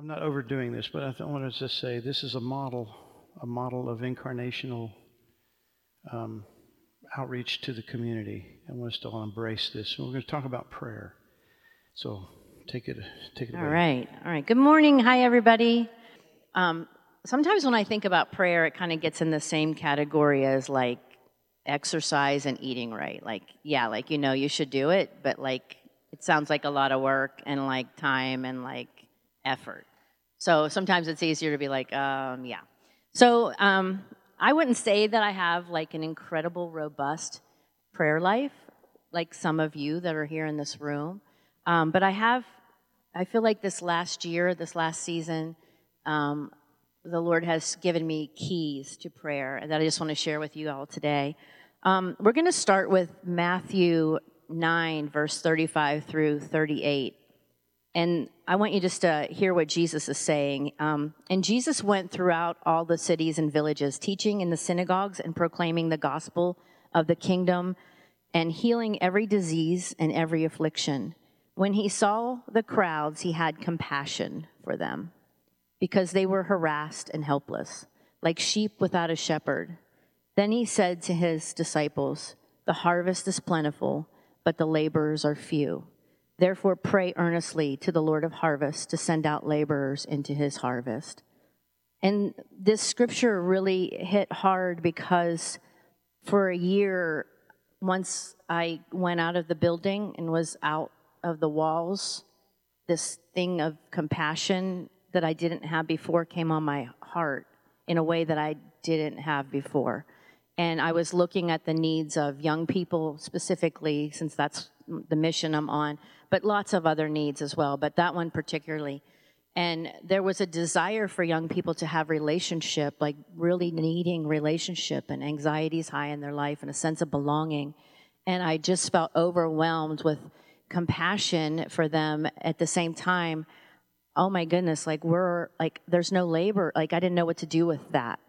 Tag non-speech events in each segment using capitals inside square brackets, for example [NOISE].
I'm not overdoing this, but I th- want to just say this is a model, a model of incarnational um, outreach to the community. I want us to all embrace this. And we're going to talk about prayer. So take it, take it All away. right, all right. Good morning. Hi, everybody. Um, sometimes when I think about prayer, it kind of gets in the same category as like exercise and eating right. Like, yeah, like you know you should do it, but like it sounds like a lot of work and like time and like effort. So sometimes it's easier to be like, um, yeah. So um, I wouldn't say that I have like an incredible, robust prayer life, like some of you that are here in this room. Um, but I have, I feel like this last year, this last season, um, the Lord has given me keys to prayer that I just want to share with you all today. Um, we're going to start with Matthew 9, verse 35 through 38. And I want you just to hear what Jesus is saying. Um, and Jesus went throughout all the cities and villages, teaching in the synagogues and proclaiming the gospel of the kingdom and healing every disease and every affliction. When he saw the crowds, he had compassion for them because they were harassed and helpless, like sheep without a shepherd. Then he said to his disciples, The harvest is plentiful, but the laborers are few. Therefore, pray earnestly to the Lord of harvest to send out laborers into his harvest. And this scripture really hit hard because for a year, once I went out of the building and was out of the walls, this thing of compassion that I didn't have before came on my heart in a way that I didn't have before. And I was looking at the needs of young people specifically, since that's the mission I'm on, but lots of other needs as well, but that one particularly. And there was a desire for young people to have relationship, like really needing relationship, and anxieties high in their life, and a sense of belonging. And I just felt overwhelmed with compassion for them at the same time. Oh my goodness, like we're like, there's no labor. Like I didn't know what to do with that.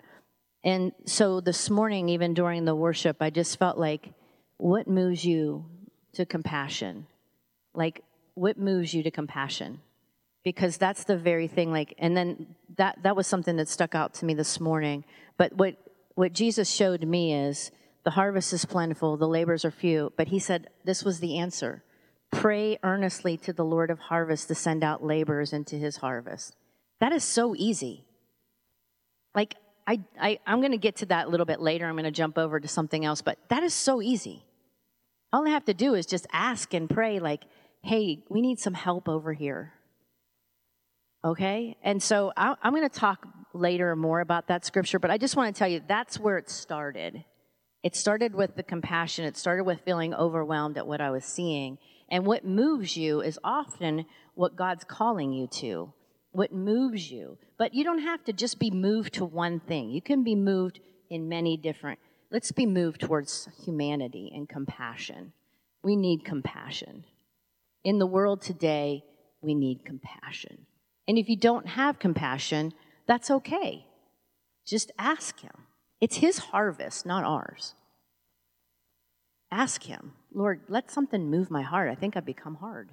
And so this morning, even during the worship, I just felt like, what moves you to compassion? Like, what moves you to compassion? Because that's the very thing. Like, and then that that was something that stuck out to me this morning. But what what Jesus showed me is the harvest is plentiful, the labors are few. But he said this was the answer: pray earnestly to the Lord of harvest to send out laborers into His harvest. That is so easy. Like I, I I'm going to get to that a little bit later. I'm going to jump over to something else, but that is so easy. All I have to do is just ask and pray, like, hey, we need some help over here. Okay? And so I, I'm going to talk later more about that scripture, but I just want to tell you that's where it started. It started with the compassion, it started with feeling overwhelmed at what I was seeing. And what moves you is often what God's calling you to, what moves you. But you don't have to just be moved to one thing, you can be moved in many different. Let's be moved towards humanity and compassion. We need compassion. In the world today, we need compassion. And if you don't have compassion, that's okay. Just ask Him. It's His harvest, not ours. Ask Him, Lord, let something move my heart. I think I've become hard.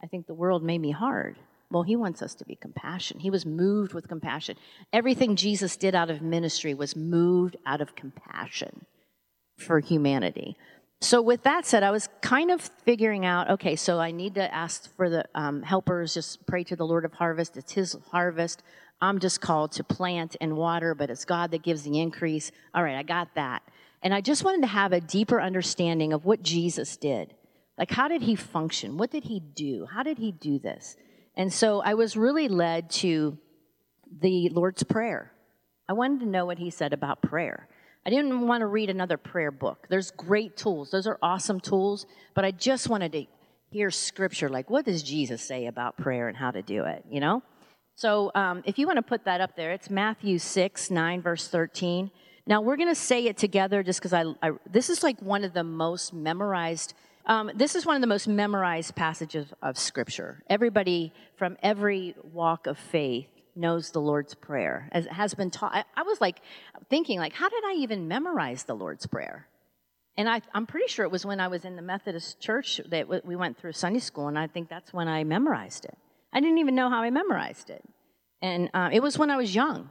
I think the world made me hard. Well, He wants us to be compassion. He was moved with compassion. Everything Jesus did out of ministry was moved out of compassion for humanity. So, with that said, I was kind of figuring out okay, so I need to ask for the um, helpers, just pray to the Lord of harvest. It's His harvest. I'm just called to plant and water, but it's God that gives the increase. All right, I got that. And I just wanted to have a deeper understanding of what Jesus did. Like, how did He function? What did He do? How did He do this? And so I was really led to the Lord's Prayer. I wanted to know what He said about prayer. I didn't want to read another prayer book. There's great tools, those are awesome tools, but I just wanted to hear scripture like, what does Jesus say about prayer and how to do it, you know? So um, if you want to put that up there, it's Matthew 6, 9, verse 13. Now we're going to say it together just because I, I, this is like one of the most memorized. Um, this is one of the most memorized passages of Scripture. Everybody from every walk of faith knows the Lord's Prayer, as it has been taught. I, I was like thinking, like, how did I even memorize the Lord's Prayer? And I, am pretty sure it was when I was in the Methodist church that we went through Sunday school, and I think that's when I memorized it. I didn't even know how I memorized it. And uh, it was when I was young.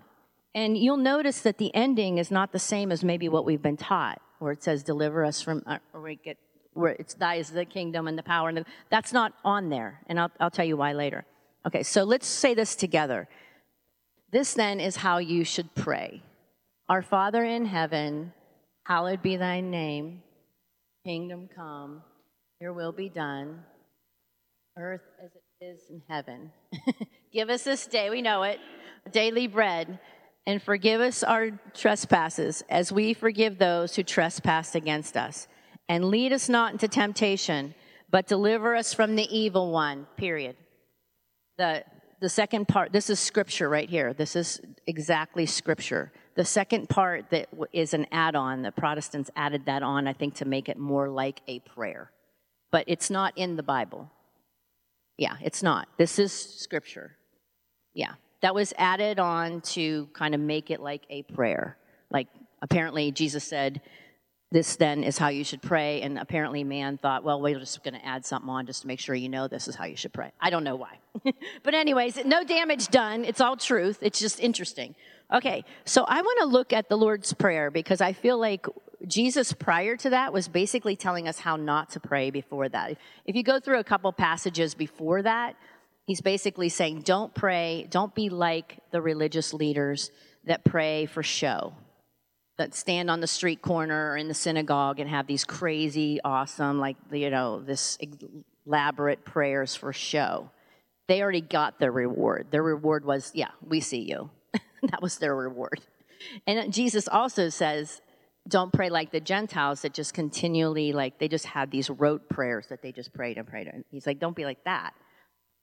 And you'll notice that the ending is not the same as maybe what we've been taught, where it says, deliver us from, uh, or we get, where it's thy is the kingdom and the power. And the, that's not on there. And I'll, I'll tell you why later. Okay, so let's say this together. This then is how you should pray Our Father in heaven, hallowed be thy name, kingdom come, your will be done, earth as it is in heaven. [LAUGHS] Give us this day, we know it, daily bread, and forgive us our trespasses as we forgive those who trespass against us. And lead us not into temptation, but deliver us from the evil one, period. The, the second part, this is scripture right here. This is exactly scripture. The second part that is an add on, the Protestants added that on, I think, to make it more like a prayer. But it's not in the Bible. Yeah, it's not. This is scripture. Yeah, that was added on to kind of make it like a prayer. Like apparently Jesus said, this then is how you should pray. And apparently man thought, well, we're just going to add something on just to make sure you know this is how you should pray. I don't know why. [LAUGHS] but, anyways, no damage done. It's all truth. It's just interesting. Okay, so I want to look at the Lord's Prayer because I feel like Jesus prior to that was basically telling us how not to pray before that. If you go through a couple passages before that, he's basically saying, don't pray, don't be like the religious leaders that pray for show that stand on the street corner or in the synagogue and have these crazy, awesome, like, you know, this elaborate prayers for show. They already got their reward. Their reward was, yeah, we see you. [LAUGHS] that was their reward. And Jesus also says, don't pray like the Gentiles that just continually, like, they just had these rote prayers that they just prayed and prayed. And he's like, don't be like that.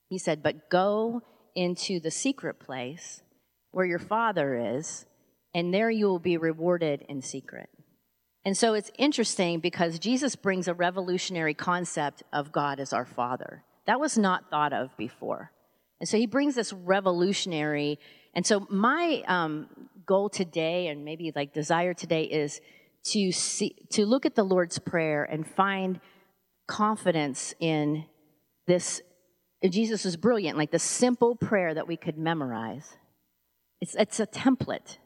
He said, but go into the secret place where your father is and there you will be rewarded in secret. And so it's interesting because Jesus brings a revolutionary concept of God as our Father. That was not thought of before. And so he brings this revolutionary. And so my um, goal today, and maybe like desire today, is to see to look at the Lord's Prayer and find confidence in this. Jesus is brilliant, like the simple prayer that we could memorize. It's, it's a template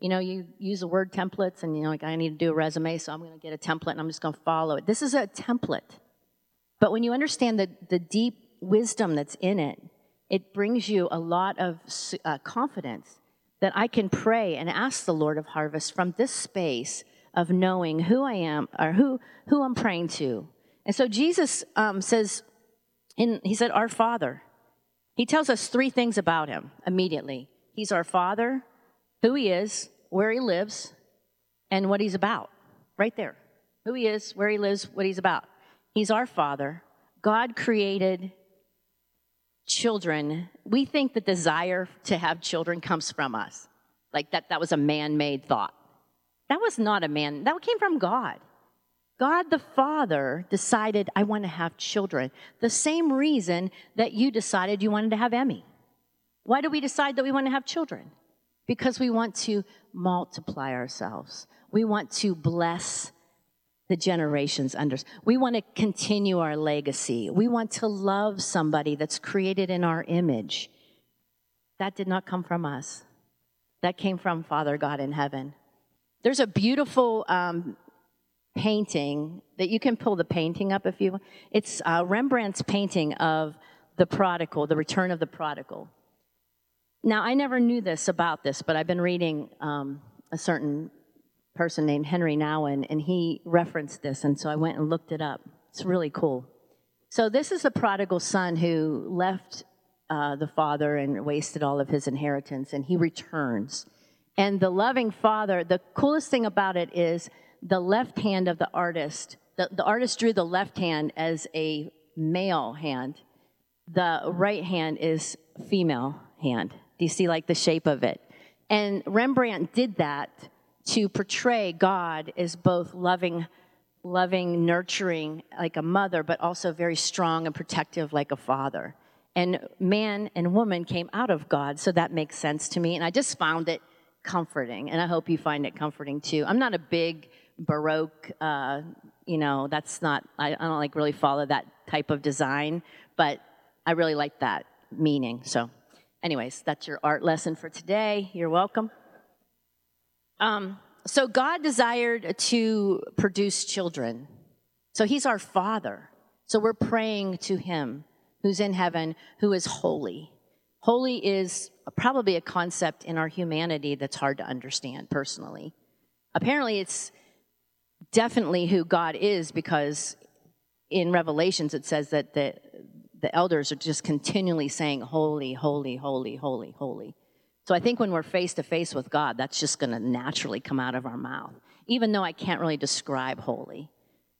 you know, you use the word templates and, you know, like I need to do a resume, so I'm going to get a template and I'm just going to follow it. This is a template. But when you understand the, the deep wisdom that's in it, it brings you a lot of uh, confidence that I can pray and ask the Lord of harvest from this space of knowing who I am or who, who I'm praying to. And so Jesus um, says, in, he said, Our Father. He tells us three things about him immediately. He's our Father, who he is, where he lives, and what he's about. Right there. Who he is, where he lives, what he's about. He's our Father. God created children. We think the desire to have children comes from us. Like that, that was a man made thought. That was not a man, that came from God. God the Father decided, I want to have children. The same reason that you decided you wanted to have Emmy. Why do we decide that we want to have children? Because we want to multiply ourselves. We want to bless the generations under us. We want to continue our legacy. We want to love somebody that's created in our image. That did not come from us. That came from Father God in heaven. There's a beautiful um, painting that you can pull the painting up if you want. It's uh, Rembrandt's painting of the prodigal, the return of the prodigal. Now, I never knew this about this, but I've been reading um, a certain person named Henry Nouwen, and he referenced this, and so I went and looked it up. It's really cool. So, this is a prodigal son who left uh, the father and wasted all of his inheritance, and he returns. And the loving father, the coolest thing about it is the left hand of the artist. The, the artist drew the left hand as a male hand, the right hand is female hand. Do you see like the shape of it? And Rembrandt did that to portray God as both loving, loving, nurturing like a mother, but also very strong and protective like a father. And man and woman came out of God, so that makes sense to me. And I just found it comforting, and I hope you find it comforting too. I'm not a big Baroque, uh, you know, that's not, I, I don't like really follow that type of design, but I really like that meaning. So, anyways, that's your art lesson for today. You're welcome. Um, so, God desired to produce children. So, He's our Father. So, we're praying to Him who's in heaven, who is holy. Holy is probably a concept in our humanity that's hard to understand personally. Apparently, it's definitely who God is because in Revelations it says that the, the elders are just continually saying, Holy, holy, holy, holy, holy. So I think when we're face to face with God, that's just going to naturally come out of our mouth, even though I can't really describe holy.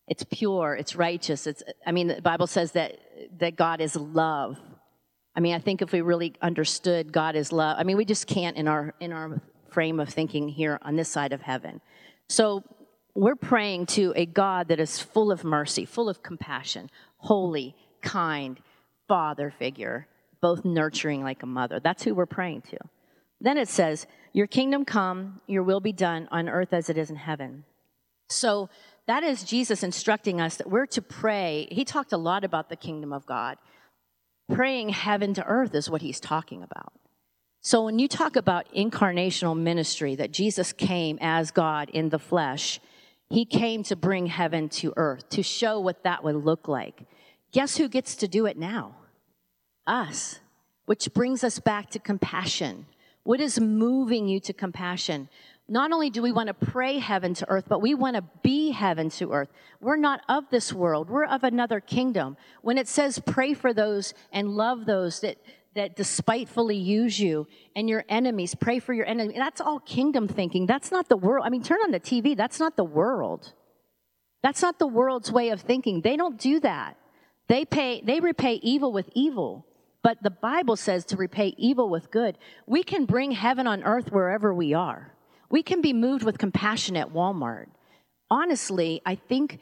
It's pure, it's righteous. It's, I mean, the Bible says that, that God is love. I mean, I think if we really understood God is love, I mean, we just can't in our, in our frame of thinking here on this side of heaven. So we're praying to a God that is full of mercy, full of compassion, holy, kind, father figure, both nurturing like a mother. That's who we're praying to. Then it says, Your kingdom come, your will be done on earth as it is in heaven. So that is Jesus instructing us that we're to pray. He talked a lot about the kingdom of God. Praying heaven to earth is what he's talking about. So when you talk about incarnational ministry, that Jesus came as God in the flesh, he came to bring heaven to earth, to show what that would look like. Guess who gets to do it now? Us. Which brings us back to compassion. What is moving you to compassion? Not only do we want to pray heaven to earth, but we want to be heaven to earth. We're not of this world, we're of another kingdom. When it says pray for those and love those that, that despitefully use you and your enemies, pray for your enemies, that's all kingdom thinking. That's not the world. I mean, turn on the TV, that's not the world. That's not the world's way of thinking. They don't do that. They pay, they repay evil with evil. But the Bible says to repay evil with good. We can bring heaven on earth wherever we are. We can be moved with compassion at Walmart. Honestly, I think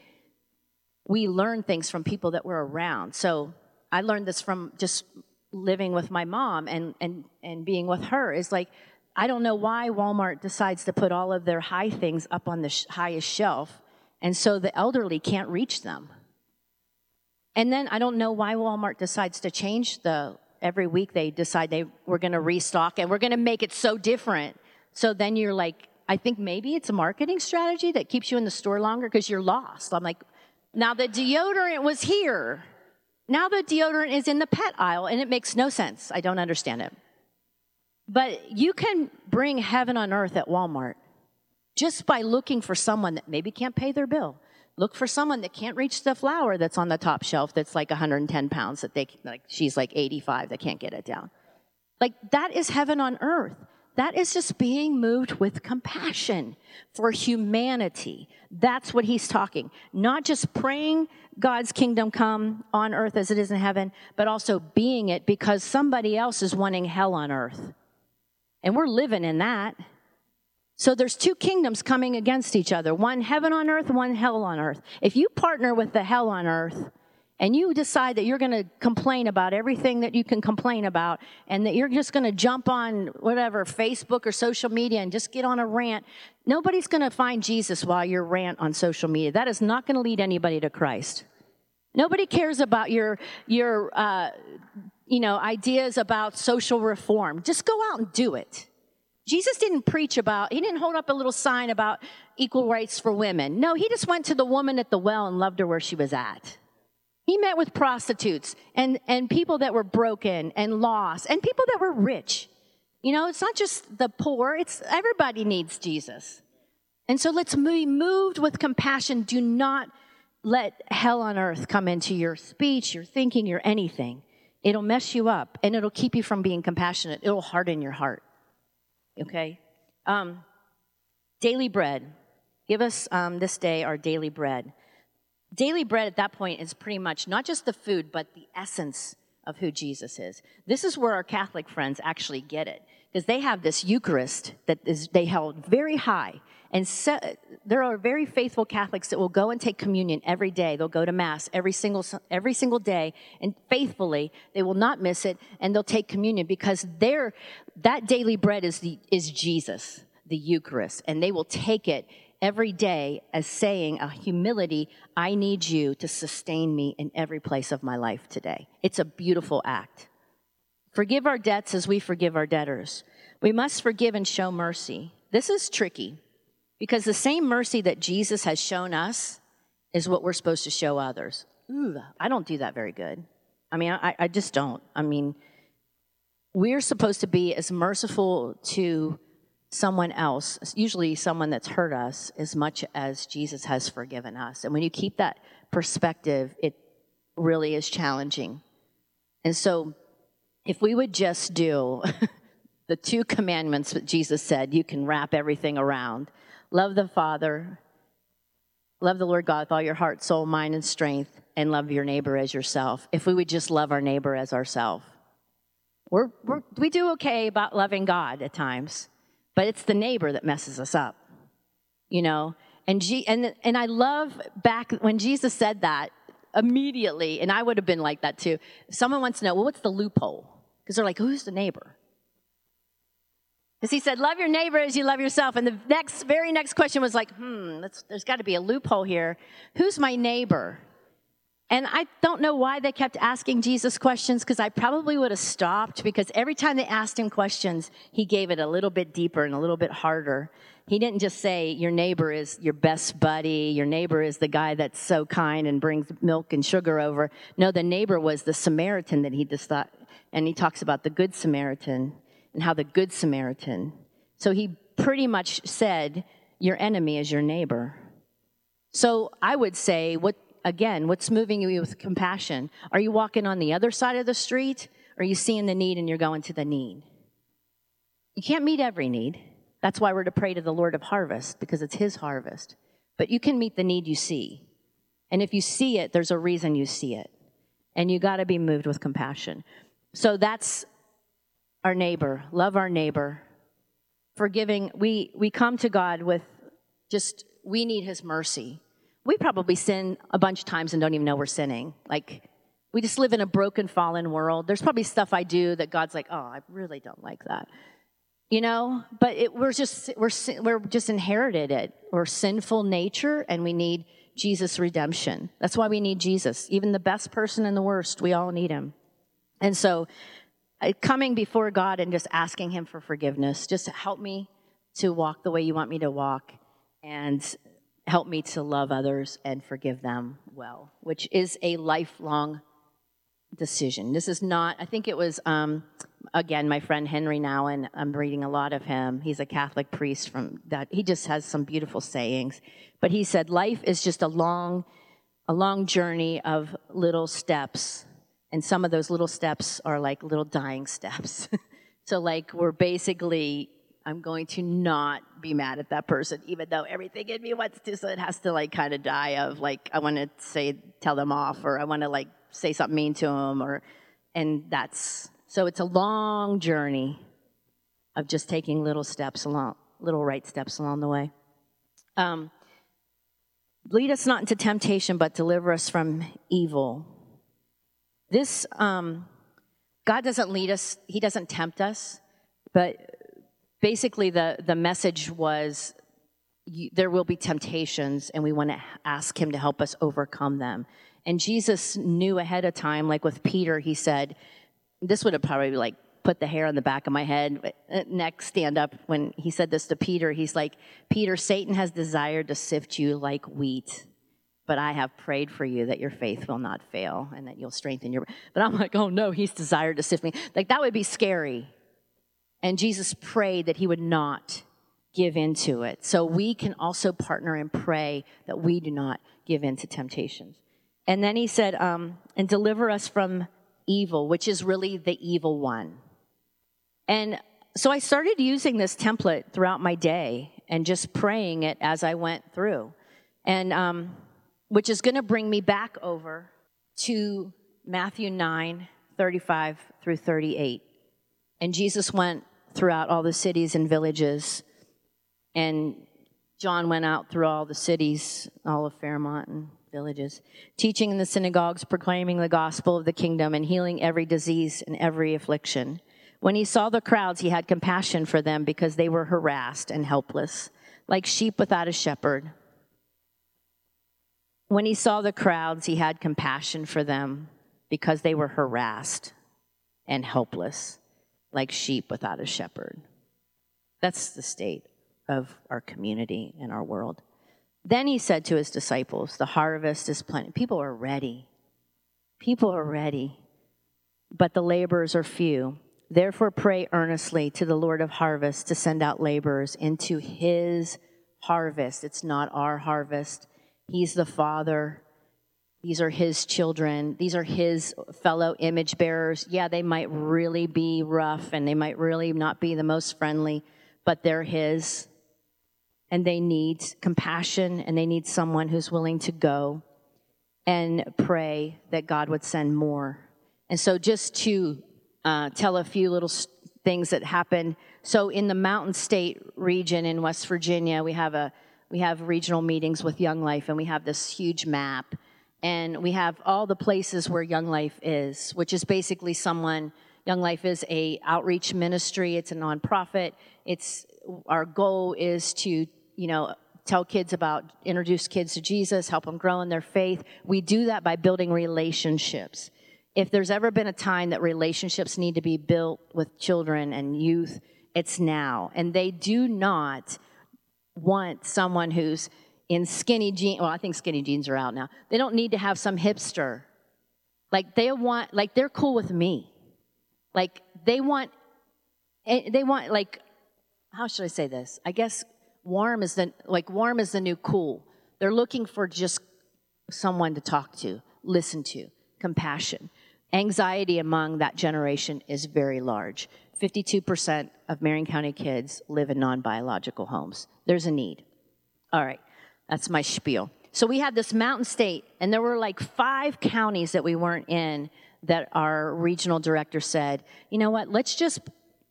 we learn things from people that we're around. So I learned this from just living with my mom and, and, and being with her is like, I don't know why Walmart decides to put all of their high things up on the sh- highest shelf, and so the elderly can't reach them. And then I don't know why Walmart decides to change the every week they decide they we're going to restock and we're going to make it so different so then you're like, I think maybe it's a marketing strategy that keeps you in the store longer because you're lost. I'm like, now the deodorant was here. Now the deodorant is in the pet aisle and it makes no sense. I don't understand it. But you can bring heaven on earth at Walmart just by looking for someone that maybe can't pay their bill. Look for someone that can't reach the flower that's on the top shelf that's like 110 pounds that they like she's like 85 that can't get it down. Like that is heaven on earth. That is just being moved with compassion for humanity. That's what he's talking. Not just praying God's kingdom come on earth as it is in heaven, but also being it because somebody else is wanting hell on earth. And we're living in that. So there's two kingdoms coming against each other one heaven on earth, one hell on earth. If you partner with the hell on earth, and you decide that you're going to complain about everything that you can complain about and that you're just going to jump on whatever facebook or social media and just get on a rant nobody's going to find jesus while you're rant on social media. That is not going to lead anybody to christ. Nobody cares about your your uh, you know ideas about social reform. Just go out and do it jesus didn't preach about he didn't hold up a little sign about equal rights for women no he just went to the woman at the well and loved her where she was at he met with prostitutes and, and people that were broken and lost and people that were rich. You know, it's not just the poor, it's everybody needs Jesus. And so let's be moved with compassion. Do not let hell on earth come into your speech, your thinking, your anything. It'll mess you up and it'll keep you from being compassionate. It'll harden your heart. Okay? Um, daily bread. Give us um, this day our daily bread. Daily bread at that point is pretty much not just the food, but the essence of who Jesus is. This is where our Catholic friends actually get it because they have this Eucharist that is, they held very high. And so, there are very faithful Catholics that will go and take communion every day. They'll go to Mass every single, every single day and faithfully. They will not miss it and they'll take communion because their, that daily bread is, the, is Jesus, the Eucharist. And they will take it every day as saying a humility, I need you to sustain me in every place of my life today. It's a beautiful act. Forgive our debts as we forgive our debtors. We must forgive and show mercy. This is tricky because the same mercy that Jesus has shown us is what we're supposed to show others. Ooh, I don't do that very good. I mean, I, I just don't. I mean, we're supposed to be as merciful to someone else, usually someone that's hurt us, as much as Jesus has forgiven us. And when you keep that perspective, it really is challenging. And so, if we would just do [LAUGHS] the two commandments that Jesus said, you can wrap everything around love the Father, love the Lord God with all your heart, soul, mind, and strength, and love your neighbor as yourself. If we would just love our neighbor as ourselves, we're, we're, we do okay about loving God at times, but it's the neighbor that messes us up, you know? And, G, and, and I love back when Jesus said that immediately, and I would have been like that too. Someone wants to know, well, what's the loophole? Because they're like, who's the neighbor? Because he said, love your neighbor as you love yourself. And the next, very next question was like, hmm, there's got to be a loophole here. Who's my neighbor? And I don't know why they kept asking Jesus questions because I probably would have stopped because every time they asked him questions, he gave it a little bit deeper and a little bit harder. He didn't just say, Your neighbor is your best buddy, your neighbor is the guy that's so kind and brings milk and sugar over. No, the neighbor was the Samaritan that he just thought, and he talks about the Good Samaritan and how the Good Samaritan. So he pretty much said, Your enemy is your neighbor. So I would say, what again, what's moving you with compassion? Are you walking on the other side of the street? Or are you seeing the need and you're going to the need? You can't meet every need. That's why we're to pray to the Lord of harvest, because it's his harvest. But you can meet the need you see. And if you see it, there's a reason you see it. And you got to be moved with compassion. So that's our neighbor. Love our neighbor. Forgiving. We, we come to God with just, we need his mercy we probably sin a bunch of times and don't even know we're sinning. Like, we just live in a broken, fallen world. There's probably stuff I do that God's like, oh, I really don't like that. You know, but it, we're just we're we're just inherited it. We're sinful nature, and we need Jesus' redemption. That's why we need Jesus. Even the best person and the worst, we all need him. And so, uh, coming before God and just asking Him for forgiveness, just help me to walk the way you want me to walk, and help me to love others and forgive them well, which is a lifelong decision. This is not, I think it was, um, again, my friend Henry Nouwen, I'm reading a lot of him. He's a Catholic priest from that. He just has some beautiful sayings. But he said, life is just a long, a long journey of little steps. And some of those little steps are like little dying steps. [LAUGHS] so, like, we're basically I'm going to not be mad at that person, even though everything in me wants to. So it has to like kind of die of like I want to say tell them off, or I want to like say something mean to them, or and that's so it's a long journey of just taking little steps along, little right steps along the way. Um, lead us not into temptation, but deliver us from evil. This um, God doesn't lead us; He doesn't tempt us, but basically the, the message was you, there will be temptations and we want to ask him to help us overcome them. And jesus knew ahead of time like with peter he said this would have probably like put the hair on the back of my head uh, neck stand up when he said this to peter he's like peter satan has desired to sift you like wheat but i have prayed for you that your faith will not fail and that you'll strengthen your but i'm like oh no he's desired to sift me like that would be scary and Jesus prayed that he would not give into it. So we can also partner and pray that we do not give in to temptations. And then he said, um, and deliver us from evil, which is really the evil one. And so I started using this template throughout my day and just praying it as I went through. And um, which is going to bring me back over to Matthew 9 35 through 38. And Jesus went throughout all the cities and villages. And John went out through all the cities, all of Fairmont and villages, teaching in the synagogues, proclaiming the gospel of the kingdom, and healing every disease and every affliction. When he saw the crowds, he had compassion for them because they were harassed and helpless, like sheep without a shepherd. When he saw the crowds, he had compassion for them because they were harassed and helpless, like sheep without a shepherd. That's the state of our community and our world. Then he said to his disciples, The harvest is plenty. People are ready. People are ready, but the laborers are few. Therefore, pray earnestly to the Lord of harvest to send out laborers into his harvest. It's not our harvest. He's the Father. These are his children. These are his fellow image bearers. Yeah, they might really be rough and they might really not be the most friendly, but they're his. And they need compassion and they need someone who's willing to go and pray that God would send more. And so, just to uh, tell a few little things that happened. So in the Mountain State region in West Virginia, we have a we have regional meetings with Young Life, and we have this huge map, and we have all the places where Young Life is, which is basically someone. Young Life is a outreach ministry. It's a nonprofit. It's our goal is to you know tell kids about introduce kids to Jesus, help them grow in their faith. We do that by building relationships if there's ever been a time that relationships need to be built with children and youth, it's now. And they do not want someone who's in skinny jeans. Well, I think skinny jeans are out now. They don't need to have some hipster. Like they want, like they're cool with me. Like they want, eh, they want like, how should I say this? I guess warm is the like warm is the new cool. They're looking for just someone to talk to, listen to, compassion. Anxiety among that generation is very large. 52% of Marion County kids live in non biological homes. There's a need. All right, that's my spiel. So we had this mountain state, and there were like five counties that we weren't in that our regional director said, you know what, let's just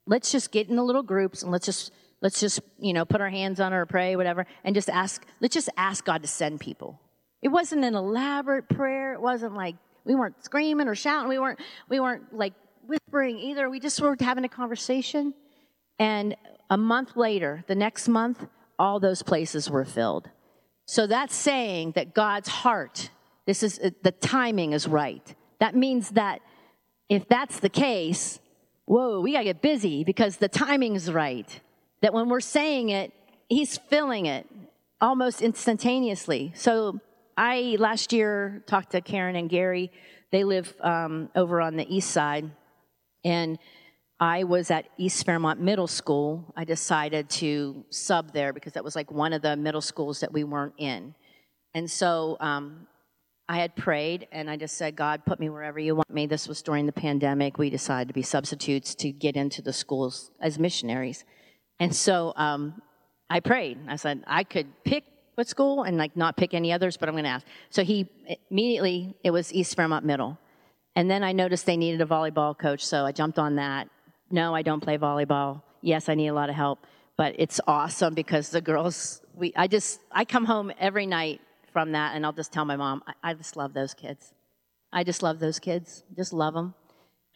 let's just get in the little groups and let's just let's just you know put our hands on or pray whatever and just ask let's just ask god to send people it wasn't an elaborate prayer it wasn't like we weren't screaming or shouting. We weren't, we weren't like whispering either. We just were having a conversation. And a month later, the next month, all those places were filled. So that's saying that God's heart, this is the timing is right. That means that if that's the case, whoa, we got to get busy because the timing is right. That when we're saying it, he's filling it almost instantaneously. So I last year talked to Karen and Gary. They live um, over on the east side, and I was at East Fairmont Middle School. I decided to sub there because that was like one of the middle schools that we weren't in. And so um, I had prayed and I just said, God, put me wherever you want me. This was during the pandemic. We decided to be substitutes to get into the schools as missionaries. And so um, I prayed. I said, I could pick what school and like not pick any others, but I'm going to ask. So he immediately, it was East Fairmont Middle. And then I noticed they needed a volleyball coach, so I jumped on that. No, I don't play volleyball. Yes, I need a lot of help, but it's awesome because the girls, we, I just, I come home every night from that and I'll just tell my mom, I, I just love those kids. I just love those kids, just love them.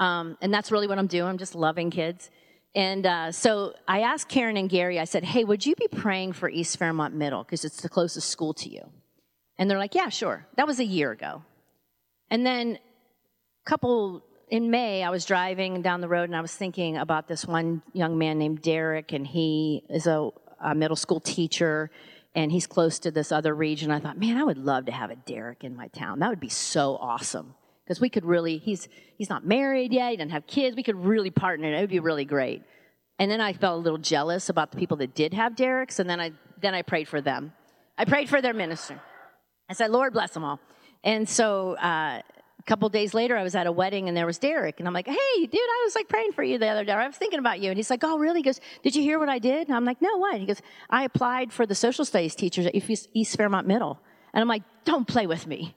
Um, and that's really what I'm doing. I'm just loving kids. And uh, so I asked Karen and Gary, I said, hey, would you be praying for East Fairmont Middle? Because it's the closest school to you. And they're like, yeah, sure. That was a year ago. And then couple, in May, I was driving down the road and I was thinking about this one young man named Derek, and he is a, a middle school teacher and he's close to this other region. I thought, man, I would love to have a Derek in my town. That would be so awesome. Because we could really he's he's not married yet. He doesn't have kids. We could really partner and it would be really great. And then i felt a little jealous about the people that did have derek's and then i then i prayed for them. I prayed for their minister. I said lord bless them all. And so uh, a couple days later i was at a wedding and there was derek and i'm like hey dude i was like praying for you the other day i was thinking about you and he's like oh really he goes did you hear what i did and i'm like no what he goes i applied for the social studies teachers at east fairmont middle and i'm like don't play with me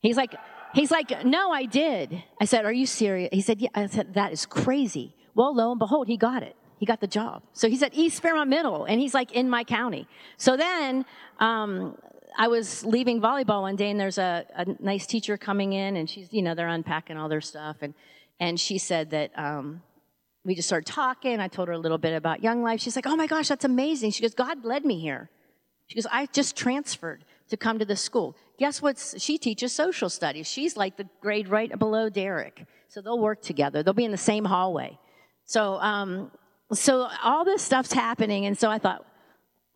he's like He's like, No, I did. I said, Are you serious? He said, Yeah. I said, That is crazy. Well, lo and behold, he got it. He got the job. So he's at East Fairmont Middle, and he's like in my county. So then um, I was leaving volleyball one day, and there's a, a, nice teacher coming in, and she's, you know, they're unpacking all their stuff. And, and she said that um, we just started talking. I told her a little bit about Young Life. She's like, Oh my gosh, that's amazing. She goes, God led me here. She goes, I just transferred to come to the school. Guess what? She teaches social studies. She's like the grade right below Derek. So they'll work together. They'll be in the same hallway. So, um, so all this stuff's happening. And so I thought,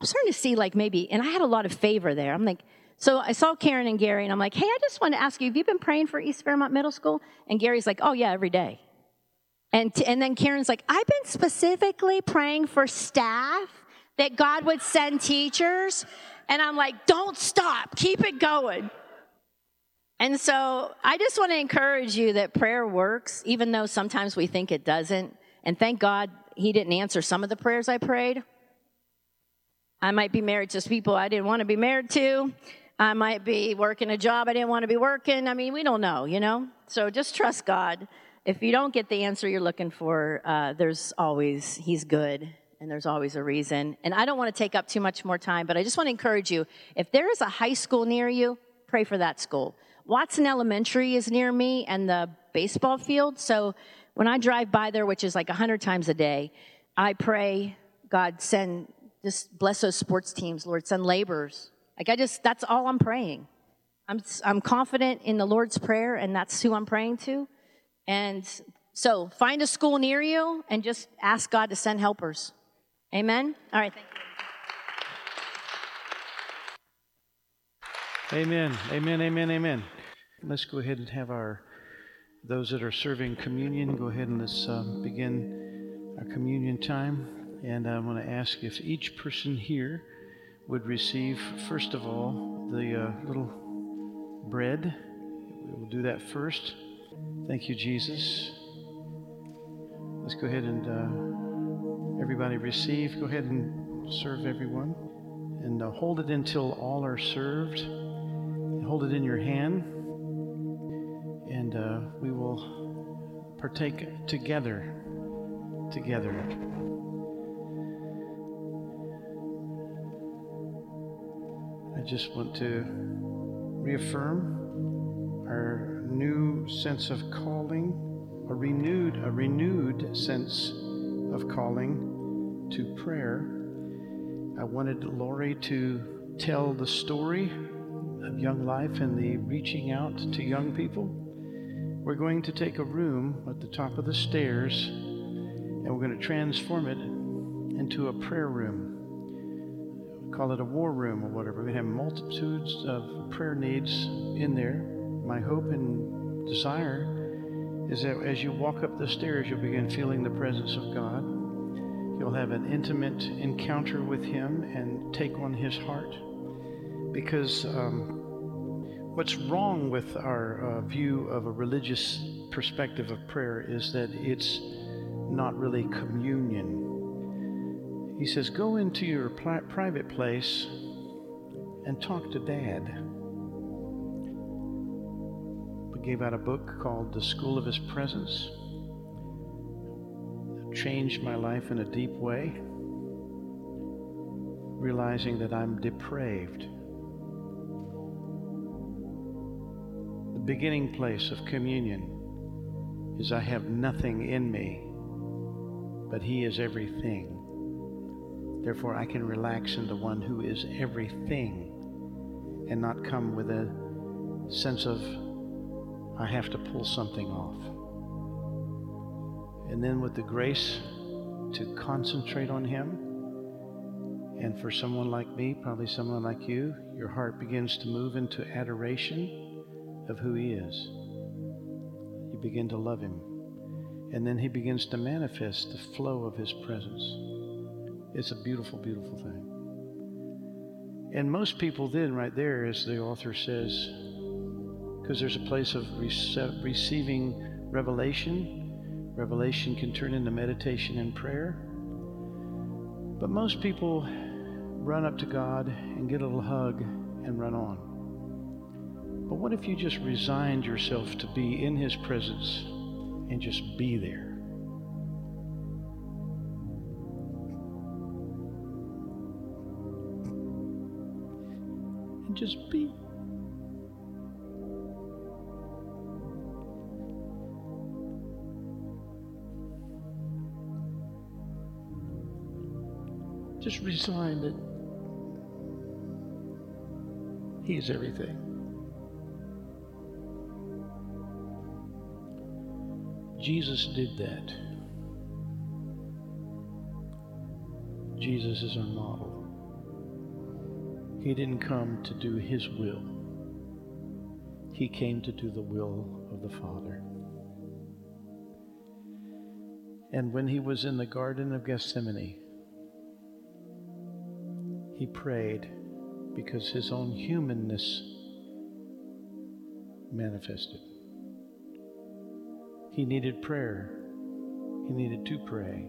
I'm starting to see like maybe, and I had a lot of favor there. I'm like, so I saw Karen and Gary, and I'm like, hey, I just want to ask you, have you been praying for East Fairmont Middle School? And Gary's like, oh, yeah, every day. And, t- and then Karen's like, I've been specifically praying for staff that God would send teachers. And I'm like, don't stop, keep it going. And so I just want to encourage you that prayer works, even though sometimes we think it doesn't. And thank God he didn't answer some of the prayers I prayed. I might be married to people I didn't want to be married to. I might be working a job I didn't want to be working. I mean, we don't know, you know? So just trust God. If you don't get the answer you're looking for, uh, there's always, He's good and there's always a reason. And I don't want to take up too much more time, but I just want to encourage you if there is a high school near you, pray for that school. Watson Elementary is near me and the baseball field. So when I drive by there, which is like 100 times a day, I pray, God, send, just bless those sports teams, Lord, send laborers. Like I just, that's all I'm praying. I'm, I'm confident in the Lord's Prayer, and that's who I'm praying to. And so find a school near you and just ask God to send helpers. Amen? All right, thank you. Amen, amen, amen, amen. Let's go ahead and have our, those that are serving communion, go ahead and let's uh, begin our communion time. And I want to ask if each person here would receive, first of all, the uh, little bread. We will do that first. Thank you, Jesus. Let's go ahead and. Uh, Everybody receive. Go ahead and serve everyone. And uh, hold it until all are served. Hold it in your hand. And uh, we will partake together. Together. I just want to reaffirm our new sense of calling, a renewed, a renewed sense of calling to prayer, I wanted Lori to tell the story of Young Life and the reaching out to young people. We're going to take a room at the top of the stairs and we're going to transform it into a prayer room. Call it a war room or whatever. We have multitudes of prayer needs in there. My hope and desire is that as you walk up the stairs, you'll begin feeling the presence of God You'll have an intimate encounter with Him and take on His heart. Because um, what's wrong with our uh, view of a religious perspective of prayer is that it's not really communion. He says, Go into your pri- private place and talk to Dad. We gave out a book called The School of His Presence changed my life in a deep way, realizing that I'm depraved. The beginning place of communion is I have nothing in me, but He is everything. Therefore, I can relax in the one who is everything and not come with a sense of I have to pull something off. And then with the grace to concentrate on Him. And for someone like me, probably someone like you, your heart begins to move into adoration of who He is. You begin to love Him. And then He begins to manifest the flow of His presence. It's a beautiful, beautiful thing. And most people then, right there, as the author says, because there's a place of rece- receiving revelation Revelation can turn into meditation and prayer. But most people run up to God and get a little hug and run on. But what if you just resigned yourself to be in His presence and just be there? Just be. Just resign that He is everything. Jesus did that. Jesus is our model. He didn't come to do his will. He came to do the will of the Father. And when he was in the Garden of Gethsemane, he prayed because his own humanness manifested. He needed prayer. He needed to pray.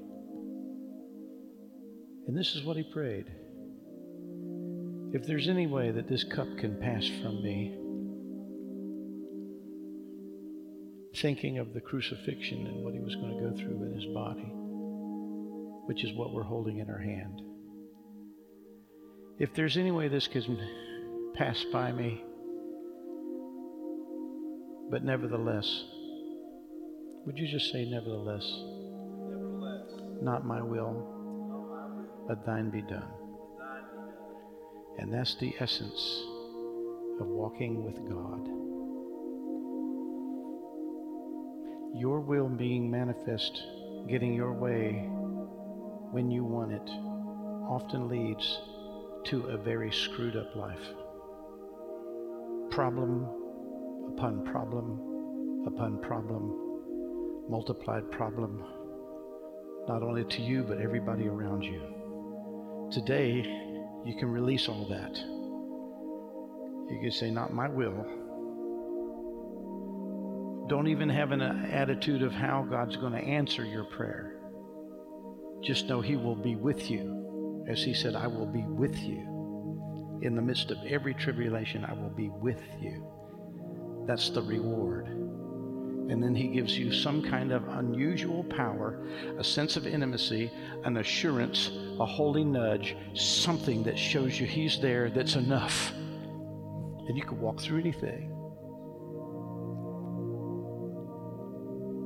And this is what he prayed. If there's any way that this cup can pass from me, thinking of the crucifixion and what he was going to go through in his body, which is what we're holding in our hand. If there's any way this can pass by me, but nevertheless, would you just say, nevertheless? Nevertheless. Not my will, but thine be done. And that's the essence of walking with God. Your will being manifest, getting your way when you want it, often leads to a very screwed up life. Problem upon problem upon problem, multiplied problem, not only to you, but everybody around you. Today, you can release all that. You can say, Not my will. Don't even have an attitude of how God's going to answer your prayer. Just know He will be with you. As He said, I will be with you. In the midst of every tribulation, I will be with you. That's the reward. And then he gives you some kind of unusual power, a sense of intimacy, an assurance, a holy nudge, something that shows you he's there that's enough. And you can walk through anything.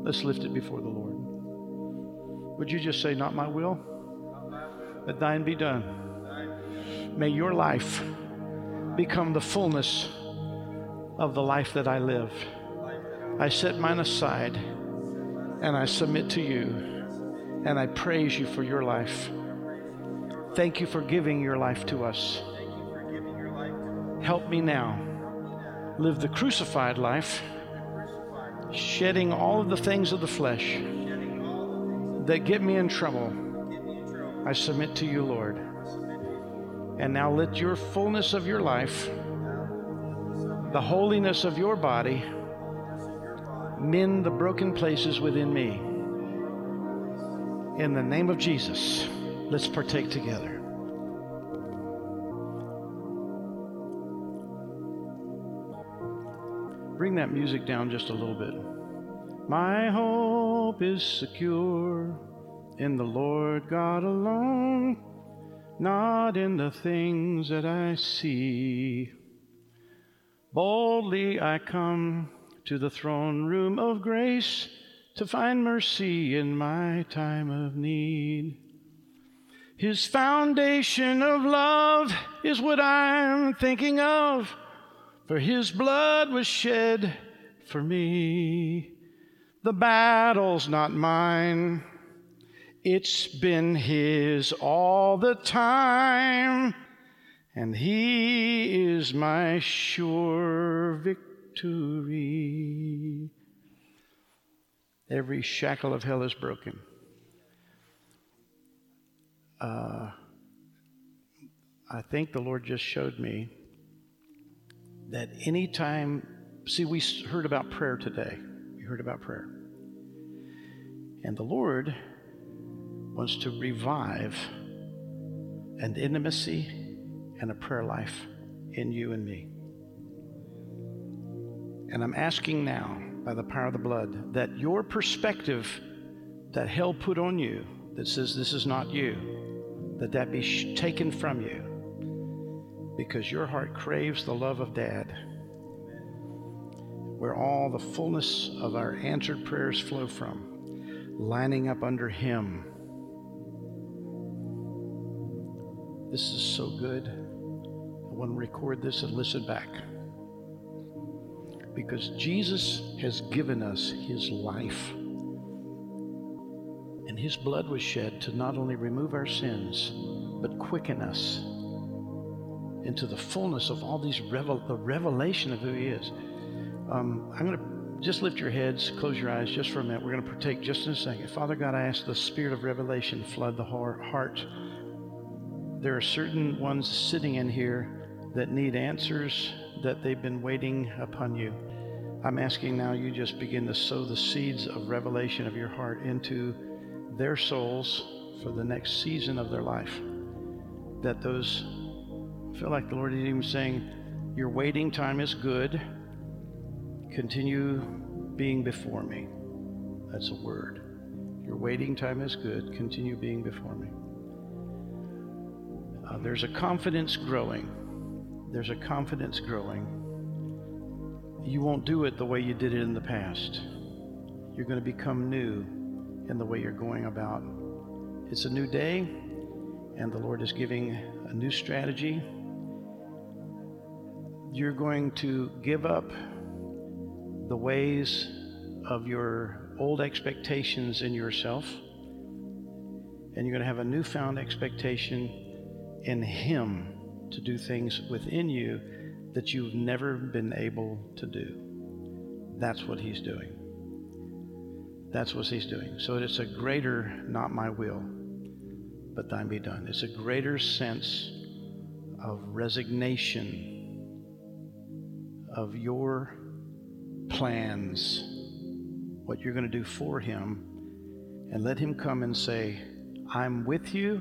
Let's lift it before the Lord. Would you just say, Not my will, but thine be done? May your life become the fullness of the life that I live. I set mine aside and I submit to you and I praise you for your life. Thank you for giving your life to us. Help me now live the crucified life, shedding all of the things of the flesh that get me in trouble. I submit to you, Lord. And now let your fullness of your life, the holiness of your body, mend the broken places within me. In the name of Jesus, let's partake together. Bring that music down just a little bit. My hope is secure in the Lord God alone, not in the things that I see. Boldly I come to the throne room of grace to find mercy in my time of need. His foundation of love is what I'm thinking of, for his blood was shed for me. The battle's not mine, it's been his all the time, and he is my sure victory victory. Every shackle of hell is broken. Uh, I think the Lord just showed me that anytime, see, we heard about prayer today. We heard about prayer. And the Lord wants to revive an intimacy and a prayer life in you and me. And I'm asking now, by the power of the blood, that your perspective that hell put on you, that says this is not you, that that be sh- taken from you, because your heart craves the love of Dad, where all the fullness of our answered prayers flow from, lining up under Him. This is so good. I want to record this and listen back. Because Jesus has given us his life. And his blood was shed to not only remove our sins, but quicken us into the fullness of all these revel- the revelation of who he is. Um, I'm going to just lift your heads, close your eyes just for a minute. We're going to partake just in a second. Father God, I ask the spirit of revelation flood the heart. There are certain ones sitting in here that need answers that they've been waiting upon you. I'm asking now you just begin to sow the seeds of revelation of your heart into their souls for the next season of their life. That those I feel like the Lord is even saying, Your waiting time is good. Continue being before me. That's a word. Your waiting time is good. Continue being before me. Uh, there's a confidence growing. There's a confidence growing. You won't do it the way you did it in the past. You're going to become new in the way you're going about. It's a new day, and the Lord is giving a new strategy. You're going to give up the ways of your old expectations in yourself, and you're going to have a newfound expectation in Him to do things within you that you've never been able to do. That's what He's doing. That's what He's doing. So it's a greater, not my will, but thine be done. It's a greater sense of resignation of your plans, what you're going to do for Him, and let Him come and say, I'm with you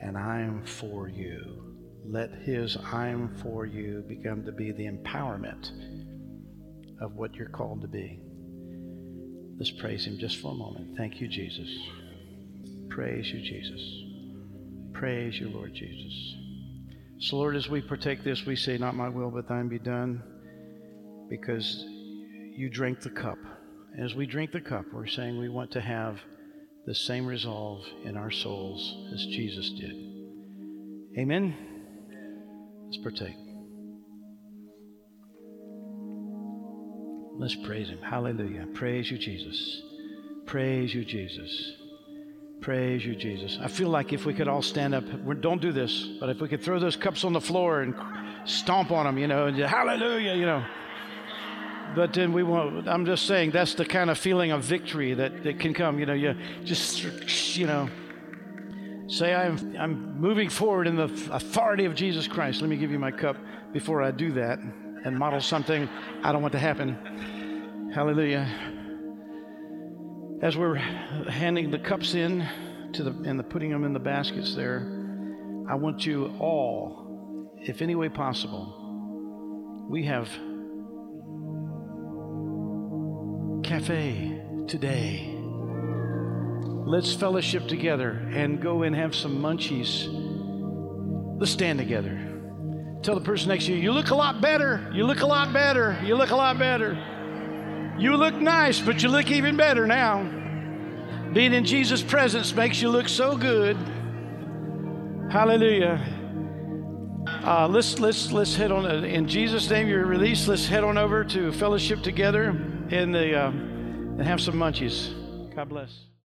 and I'm for you. Let His I'm for you become to be the empowerment of what you're called to be. Let's praise Him just for a moment. Thank you, Jesus. Praise you, Jesus. Praise you, Lord Jesus. So, Lord, as we partake this, we say, Not my will, but thine be done, because you drank the cup. As we drink the cup, we're saying we want to have the same resolve in our souls as Jesus did. Amen. Let's partake. Let's praise Him. Hallelujah. Praise you, Jesus. Praise you, Jesus. Praise you, Jesus. I feel like if we could all stand up, don't do this, but if we could throw those cups on the floor and stomp on them, you know, and hallelujah, you know. But then we won't, I'm just saying that's the kind of feeling of victory that, that can come. You know, you just, you know, say, I'm, I'm moving forward in the authority of Jesus Christ. Let me give you my cup before I do that and model something I don't want to happen. Hallelujah. As we're handing the cups in to the and the putting them in the baskets there, I want you all, if any way possible, we have cafe today. Let's fellowship together and go and have some munchies. Let's stand together. Tell the person next to you, you look a lot better. You look a lot better. You look a lot better. You look nice, but you look even better now. Being in Jesus' presence makes you look so good. Hallelujah. Uh, let's let's let's head on. In Jesus' name, you're released. Let's head on over to fellowship together in the uh, and have some munchies. God bless.